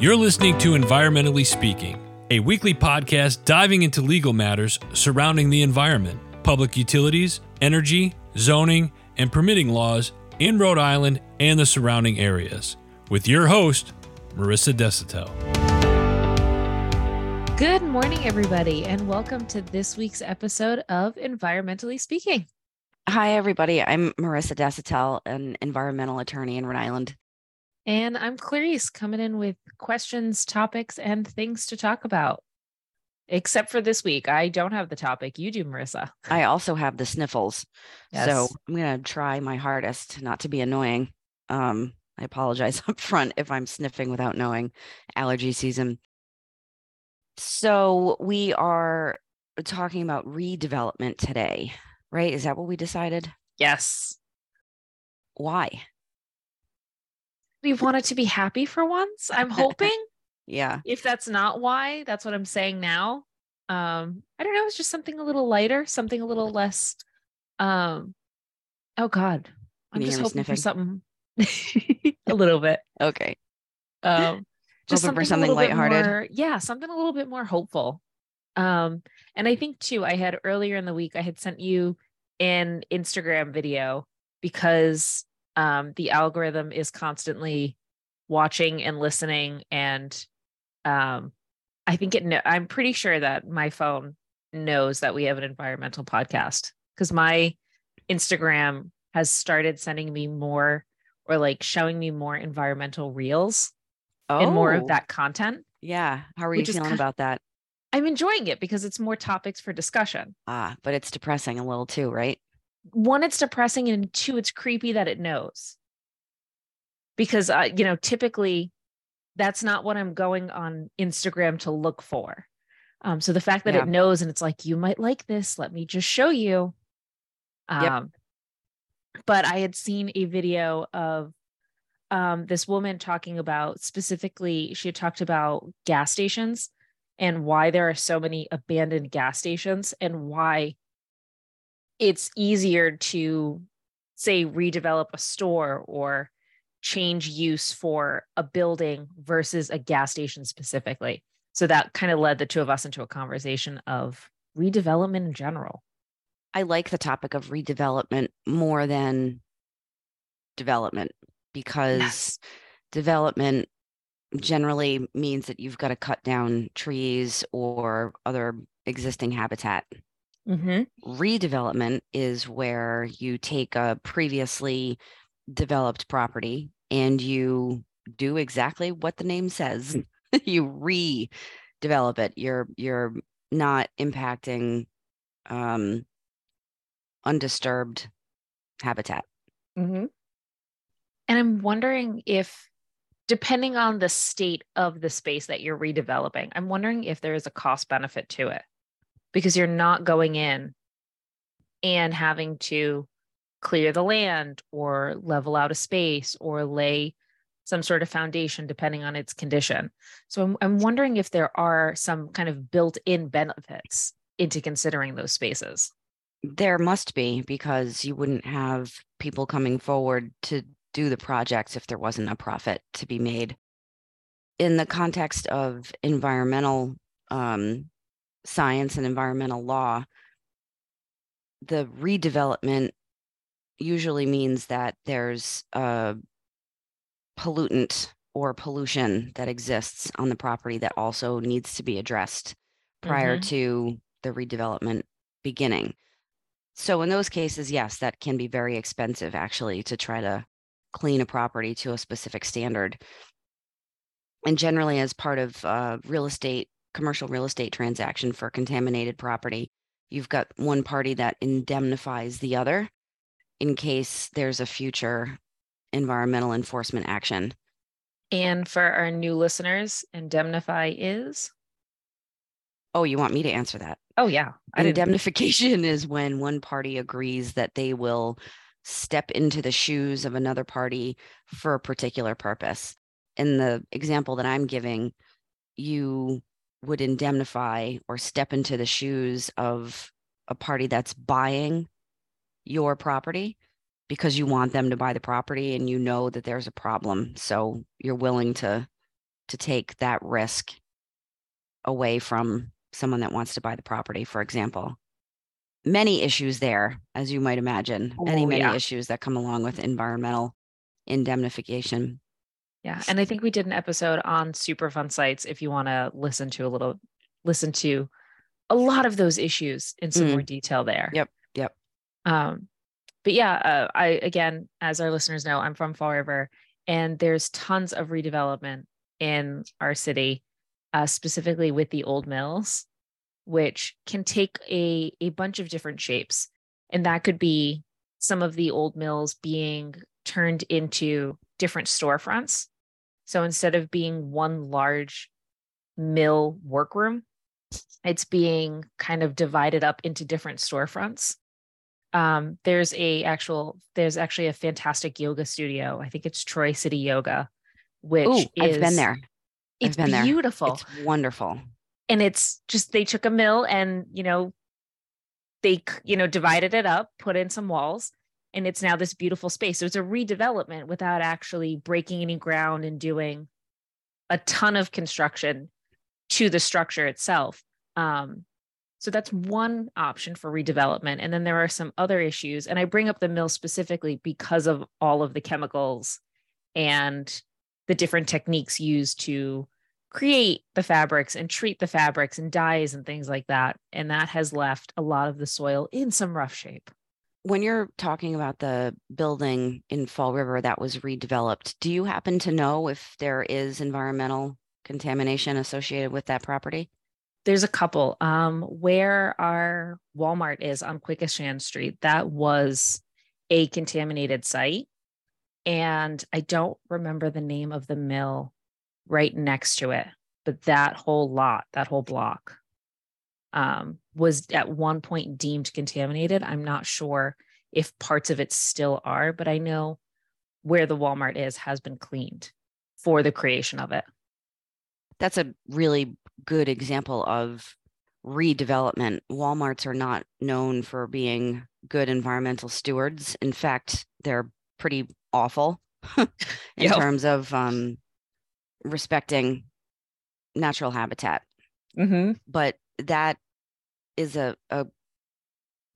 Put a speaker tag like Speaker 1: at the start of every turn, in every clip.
Speaker 1: You're listening to Environmentally Speaking, a weekly podcast diving into legal matters surrounding the environment, public utilities, energy, zoning, and permitting laws in Rhode Island and the surrounding areas. With your host, Marissa Desautel.
Speaker 2: Good morning, everybody, and welcome to this week's episode of Environmentally Speaking.
Speaker 3: Hi, everybody. I'm Marissa Desautel, an environmental attorney in Rhode Island.
Speaker 2: And I'm Clarice coming in with questions, topics, and things to talk about. Except for this week, I don't have the topic. You do, Marissa.
Speaker 3: I also have the sniffles.
Speaker 2: Yes.
Speaker 3: So I'm going to try my hardest not to be annoying. Um, I apologize up front if I'm sniffing without knowing allergy season. So we are talking about redevelopment today, right? Is that what we decided?
Speaker 2: Yes.
Speaker 3: Why?
Speaker 2: We wanted to be happy for once. I'm hoping.
Speaker 3: Yeah.
Speaker 2: if that's not why, that's what I'm saying now. Um, I don't know. It's just something a little lighter, something a little less. Um, oh God, I'm just hoping for something a little bit.
Speaker 3: Okay.
Speaker 2: Um, just
Speaker 3: Hoping for something lighthearted.
Speaker 2: more- yeah, something a little bit more hopeful. Um, and I think too, I had earlier in the week, I had sent you an Instagram video because um, the algorithm is constantly watching and listening, and um, I think it. Kn- I'm pretty sure that my phone knows that we have an environmental podcast because my Instagram has started sending me more or like showing me more environmental reels
Speaker 3: Oh,
Speaker 2: and more of that content.
Speaker 3: Yeah. How are you feeling
Speaker 2: ki-
Speaker 3: about that?
Speaker 2: I'm enjoying it because it's more topics for discussion.
Speaker 3: Ah, but it's depressing a little too, right?
Speaker 2: One, it's depressing, and two, it's creepy that it knows. Because, uh, you know, typically that's not what I'm going on Instagram to look for. Um, so the fact that
Speaker 3: Yeah.
Speaker 2: it knows and it's like, you might like this, let me just show you.
Speaker 3: Yep.
Speaker 2: Um, but I had seen a video of um, this woman talking about specifically, she had talked about gas stations and why there are so many abandoned gas stations and why it's easier to say redevelop a store or change use for a building versus a gas station specifically. So that kind of led the two of us into a conversation of redevelopment in general.
Speaker 3: I like the topic of redevelopment more than development because development generally means that you've got to cut down trees or other existing habitat.
Speaker 2: Mm-hmm.
Speaker 3: Redevelopment is where you take a previously developed property and you do exactly what the name says. you redevelop it. You're you're not impacting um, undisturbed habitat.
Speaker 2: Mm-hmm. And I'm wondering if, depending on the state of the space that you're redeveloping, I'm wondering if there is a cost benefit to it because you're not going in and having to clear the land or level out a space or lay some sort of foundation depending on its condition. So I'm, I'm wondering if there are some kind of built in benefits into considering those spaces.
Speaker 3: There must be because you wouldn't have people coming forward to do the projects if there wasn't a profit to be made. In the context of environmental um, science and environmental law, the redevelopment usually means that there's a pollutant or pollution that exists on the property that also needs to be addressed prior
Speaker 2: Mhm.
Speaker 3: to the redevelopment beginning. So in those cases, yes, that can be very expensive actually to try to clean a property to a specific standard. And generally, as part of uh, real estate, commercial real estate transaction for contaminated property, you've got one party that indemnifies the other in case there's a future environmental enforcement action.
Speaker 2: And for our new listeners, indemnify is
Speaker 3: Oh, you want me to answer that?
Speaker 2: oh yeah,
Speaker 3: Indemnification is when one party agrees that they will step into the shoes of another party for a particular purpose. In the example that I'm giving, you would indemnify or step into the shoes of a party that's buying your property because you want them to buy the property and you know that there's a problem. So you're willing to to take that risk away from someone that wants to buy the property, for example. Many issues there, as you might imagine, many,
Speaker 2: Oh,
Speaker 3: many
Speaker 2: yeah.
Speaker 3: issues that come along with environmental indemnification.
Speaker 2: Yeah. And I think we did an episode on Superfund sites if you want to listen to a little, listen to a lot of those issues in some
Speaker 3: Mm.
Speaker 2: more detail there.
Speaker 3: Yep, yep.
Speaker 2: Um, but yeah, uh, I again, as our listeners know, I'm from Fall River, and there's tons of redevelopment in our city, uh, specifically with the old mills, which can take a a bunch of different shapes, and that could be some of the old mills being turned into different storefronts. So instead of being one large mill workroom, it's being kind of divided up into different storefronts um there's a actual there's actually a fantastic yoga studio i think it's troy city yoga which
Speaker 3: Ooh,
Speaker 2: is
Speaker 3: I've been there.
Speaker 2: it's
Speaker 3: been there.
Speaker 2: beautiful
Speaker 3: It's wonderful.
Speaker 2: and it's just they took a mill and you know they you know divided it up put in some walls and it's now this beautiful space so it's a redevelopment without actually breaking any ground and doing a ton of construction to the structure itself um so that's one option for redevelopment and then there are some other issues and i bring up the mill specifically because of all of the chemicals and the different techniques used to create the fabrics and treat the fabrics and dyes and things like that. And that has left a lot of the soil in some rough shape.
Speaker 3: When you're talking about the building in Fall River that was redeveloped, do you happen to know if there is environmental contamination associated with that property?
Speaker 2: There's a couple. Um, where our Walmart is on Quequechan Street, that was a contaminated site. And I don't remember the name of the mill right next to it, but that whole lot, that whole block um, was at one point deemed contaminated. I'm not sure if parts of it still are, but I know where the Walmart is has been cleaned for the creation of it.
Speaker 3: That's a really good example of redevelopment. Walmarts are not known for being good environmental stewards. In fact, they're pretty awful in
Speaker 2: Yep.
Speaker 3: terms of um, respecting natural habitat.
Speaker 2: Mm-hmm.
Speaker 3: but that is a, a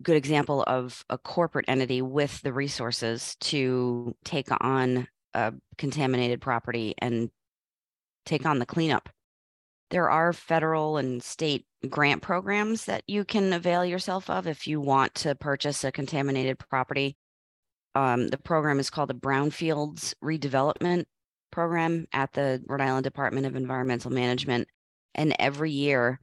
Speaker 3: good example of a corporate entity with the resources to take on a contaminated property and take on the cleanup. There are federal and state grant programs that you can avail yourself of if you want to purchase a contaminated property. Um, the program is called the Brownfields Redevelopment Program at the Rhode Island Department of Environmental Management. And every year,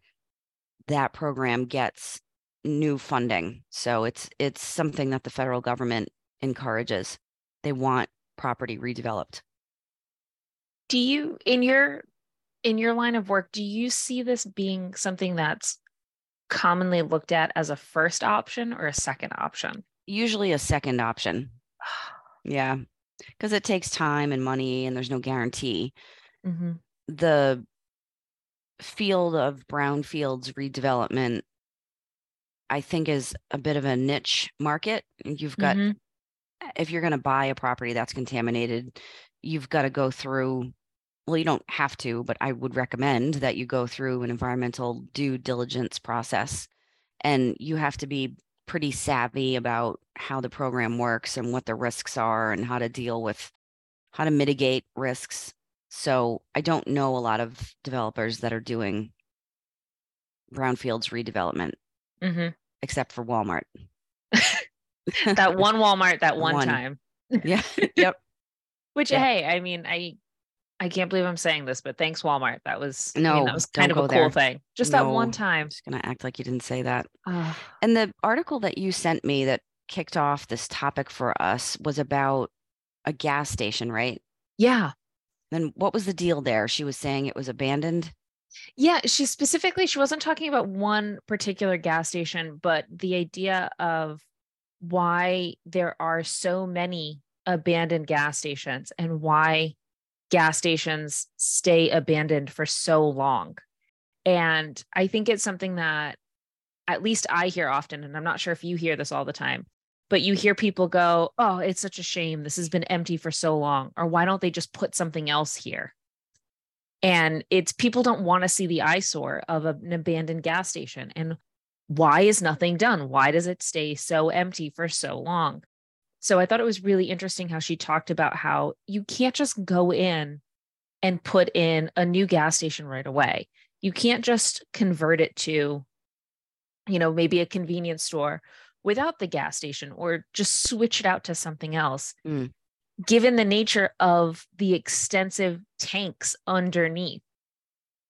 Speaker 3: that program gets new funding. So it's it's something that the federal government encourages. They want property redeveloped.
Speaker 2: do you in your in your line of work do you see this being something that's commonly looked at as a first option or a second option
Speaker 3: Usually a second option. Yeah. Because it takes time and money and there's no guarantee.
Speaker 2: Mhm.
Speaker 3: The field of brownfields redevelopment, I think, is a bit of a niche market. You've got
Speaker 2: Mhm.
Speaker 3: if you're going to buy a property that's contaminated, you've got to go through, well, you don't have to, but I would recommend that you go through an environmental due diligence process. And you have to be pretty savvy about how the program works and what the risks are and how to deal with how to mitigate risks. So I don't know a lot of developers that are doing brownfields redevelopment,
Speaker 2: Mhm.
Speaker 3: except for Walmart.
Speaker 2: that one walmart that one,
Speaker 3: One.
Speaker 2: time
Speaker 3: yeah. yep.
Speaker 2: which
Speaker 3: Yeah.
Speaker 2: hey i mean i i can't believe i'm saying this but thanks walmart that was I mean,
Speaker 3: No,
Speaker 2: that was kind of a cool
Speaker 3: there.
Speaker 2: thing just that one time
Speaker 3: I'm just going to act like you didn't say that. And the article that you sent me that kicked off this topic for us was about a gas station, right?
Speaker 2: yeah
Speaker 3: Then what was the deal there? She was saying it was abandoned.
Speaker 2: Yeah, she specifically she wasn't talking about one particular gas station, but the idea of why there are so many abandoned gas stations and why gas stations stay abandoned for so long. And I think it's something that at least I hear often, and I'm not sure if you hear this all the time, but you hear people go, Oh, it's such a shame. This has been empty for so long. Or why don't they just put something else here? And it's people don't want to see the eyesore of an abandoned gas station. And why is nothing done? Why does it stay so empty for so long? So I thought it was really interesting how she talked about how you can't just go in and put in a new gas station right away. You can't just convert it to, you know, maybe a convenience store without the gas station or just switch it out to something else.
Speaker 3: Mm.
Speaker 2: Given the nature of the extensive tanks underneath.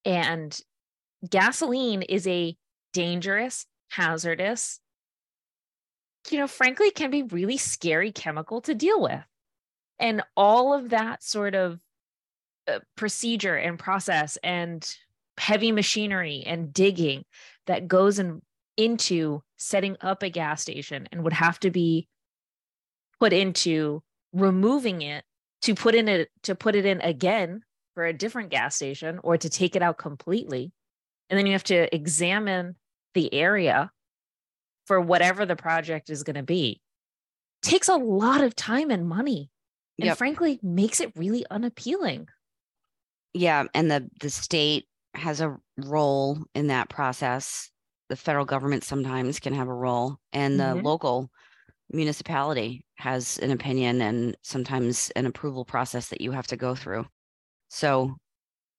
Speaker 2: And gasoline is a dangerous, hazardous, you know, frankly, can be really scary chemical to deal with. And all of that sort of uh, procedure and process and heavy machinery and digging that goes in, into setting up a gas station and would have to be put into removing it to put in it to put it in again for a different gas station or to take it out completely and then you have to examine the area for whatever the project is going to be takes a lot of time and money and
Speaker 3: Yep.
Speaker 2: frankly makes it really unappealing
Speaker 3: Yeah, and the the state has a role in that process. The federal government sometimes can have a role, and the
Speaker 2: Mhm.
Speaker 3: local municipality has an opinion and sometimes an approval process that you have to go through. So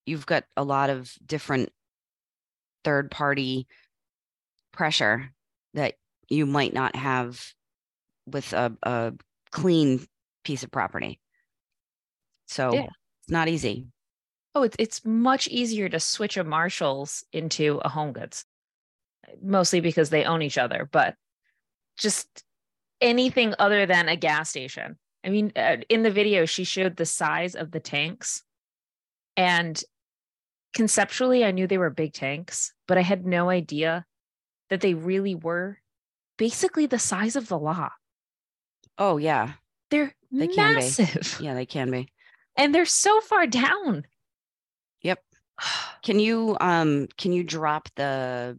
Speaker 3: you've got a lot of different third party pressure that you might not have with a, a clean piece of property. So
Speaker 2: Yeah.
Speaker 3: it's not easy.
Speaker 2: oh it's it's much easier to switch a marshalls into a home goods mostly because they own each other but just anything other than a gas station i mean uh, in the video she showed the size of the tanks and conceptually i knew they were big tanks but i had no idea that they really were basically the size of the lot
Speaker 3: Oh yeah.
Speaker 2: they're
Speaker 3: They can be.
Speaker 2: massive
Speaker 3: Yeah, they can be.
Speaker 2: and they're so far down
Speaker 3: Yep. Can you um can you drop the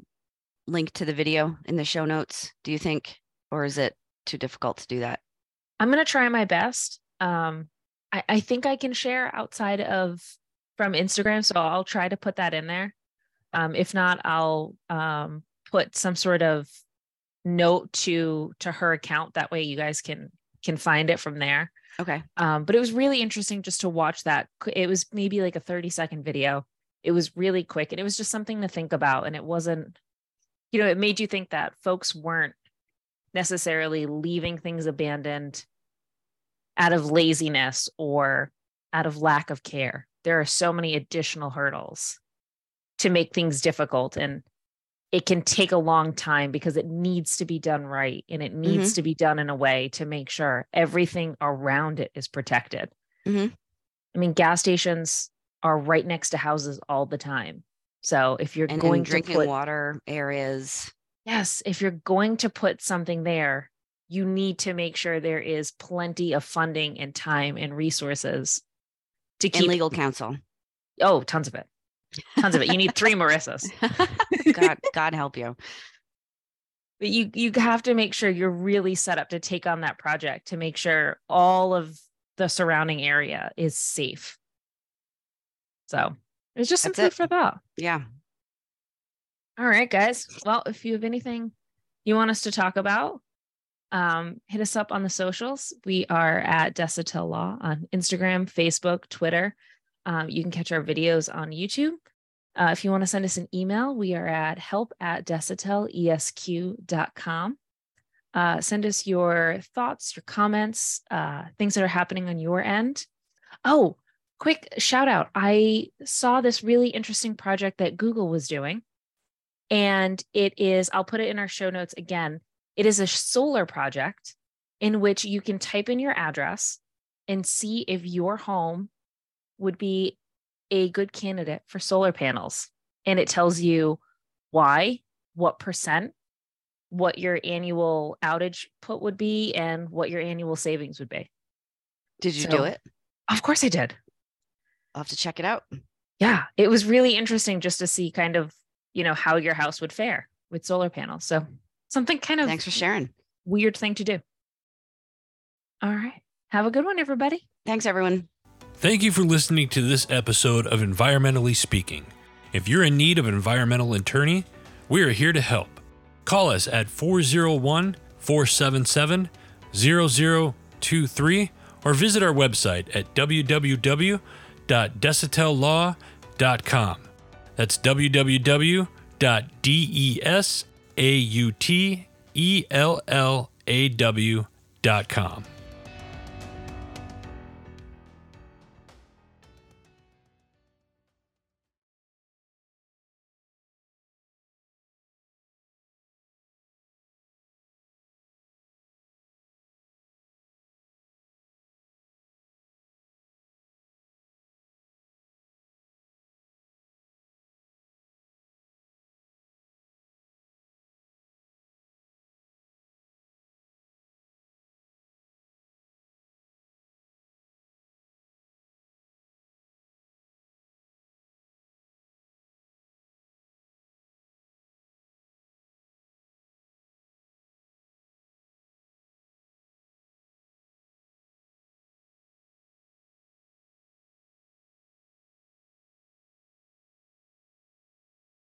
Speaker 3: link to the video in the show notes, do you think? Or is it too difficult to do that?
Speaker 2: I'm gonna try my best. Um, I, I think I can share outside of from Instagram, so I'll try to put that in there. Um, if not, I'll um, put some sort of note to to her account. That way, you guys can can find it from there.
Speaker 3: Okay.
Speaker 2: Um, but it was really interesting just to watch that. It was maybe like a 30 second video. It was really quick and it was just something to think about. And it wasn't, you know, it made you think that folks weren't necessarily leaving things abandoned out of laziness or out of lack of care. There are so many additional hurdles to make things difficult. And it can take a long time because it needs to be done right and it needs to be done in a way to make sure everything around it is protected.
Speaker 3: Mhm.
Speaker 2: I mean, gas stations are right next to houses all the time. So if you're
Speaker 3: And,
Speaker 2: going
Speaker 3: drinking
Speaker 2: to put
Speaker 3: water areas.
Speaker 2: yes, if you're going to put something there, you need to make sure there is plenty of funding and time and resources to
Speaker 3: And
Speaker 2: keep
Speaker 3: legal counsel.
Speaker 2: oh tons of it. Tons of it. You need three Marissas.
Speaker 3: God, God help you.
Speaker 2: but you you have to make sure you're really set up to take on that project to make sure all of the surrounding area is safe so it's just some
Speaker 3: That's
Speaker 2: food
Speaker 3: it.
Speaker 2: for thought
Speaker 3: Yeah.
Speaker 2: all right guys well if you have anything you want us to talk about um, hit us up on the socials we are at Desautel law on instagram facebook twitter um, you can catch our videos on youtube uh, if you want to send us an email, we are at help at desautelesq.com. Uh, send us your thoughts, your comments, uh, things that are happening on your end. Oh, quick shout out. I saw this really interesting project that Google was doing. And it is, I'll put it in our show notes again. It is a solar project in which you can type in your address and see if your home would be a good candidate for solar panels. And it tells you why, what percent, what your annual outage put would be, and what your annual savings would be.
Speaker 3: Did you
Speaker 2: So-
Speaker 3: do it?
Speaker 2: Of course, I did.
Speaker 3: I'll have to check it out.
Speaker 2: Yeah, it was really interesting just to see kind of, you know, how your house would fare with solar panels. So something kind of
Speaker 3: thanks for sharing.
Speaker 2: Weird thing to do. All right. Have a good one, everybody.
Speaker 3: Thanks, everyone.
Speaker 1: Thank you for listening to this episode of Environmentally Speaking. If you're in need of an environmental attorney, we are here to help. Call us at 401 477 0023 or visit our website at www www.desautellaw.com. That's www.desautellaw.com.